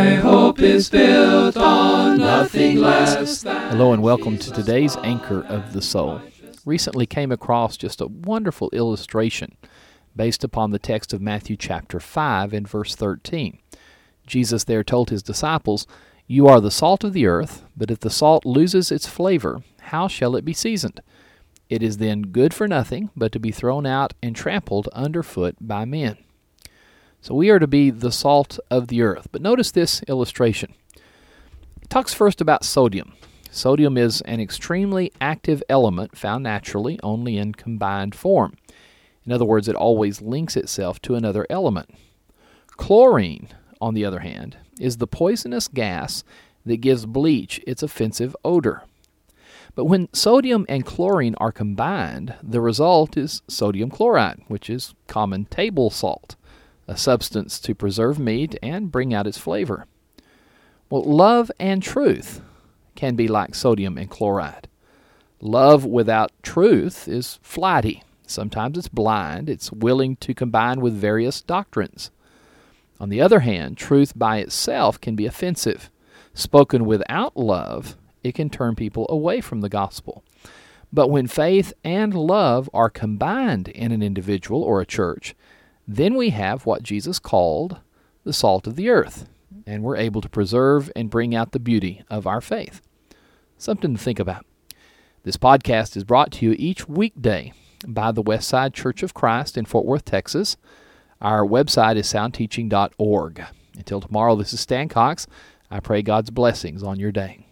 My hope is built on nothing less than. Hello and welcome to today's Anchor of the Soul. Recently came across just a wonderful illustration based upon the text of Matthew chapter 5 and verse 13. Jesus there told his disciples, You are the salt of the earth, but if the salt loses its flavor, how shall it be seasoned? It is then good for nothing but to be thrown out and trampled underfoot by men. So we are to be the salt of the earth. But notice this illustration. It talks first about sodium. Sodium is an extremely active element found naturally only in combined form. In other words, it always links itself to another element. Chlorine, on the other hand, is the poisonous gas that gives bleach its offensive odor. But when sodium and chlorine are combined, the result is sodium chloride, which is common table salt a substance to preserve meat and bring out its flavor. Well, love and truth can be like sodium and chloride. Love without truth is flighty. Sometimes it's blind. It's willing to combine with various doctrines. On the other hand, truth by itself can be offensive. Spoken without love, it can turn people away from the gospel. But when faith and love are combined in an individual or a church, then we have what Jesus called the salt of the earth, and we're able to preserve and bring out the beauty of our faith. Something to think about. This podcast is brought to you each weekday by the Westside Church of Christ in Fort Worth, Texas. Our website is soundteaching.org. Until tomorrow, this is Stan Cox. I pray God's blessings on your day.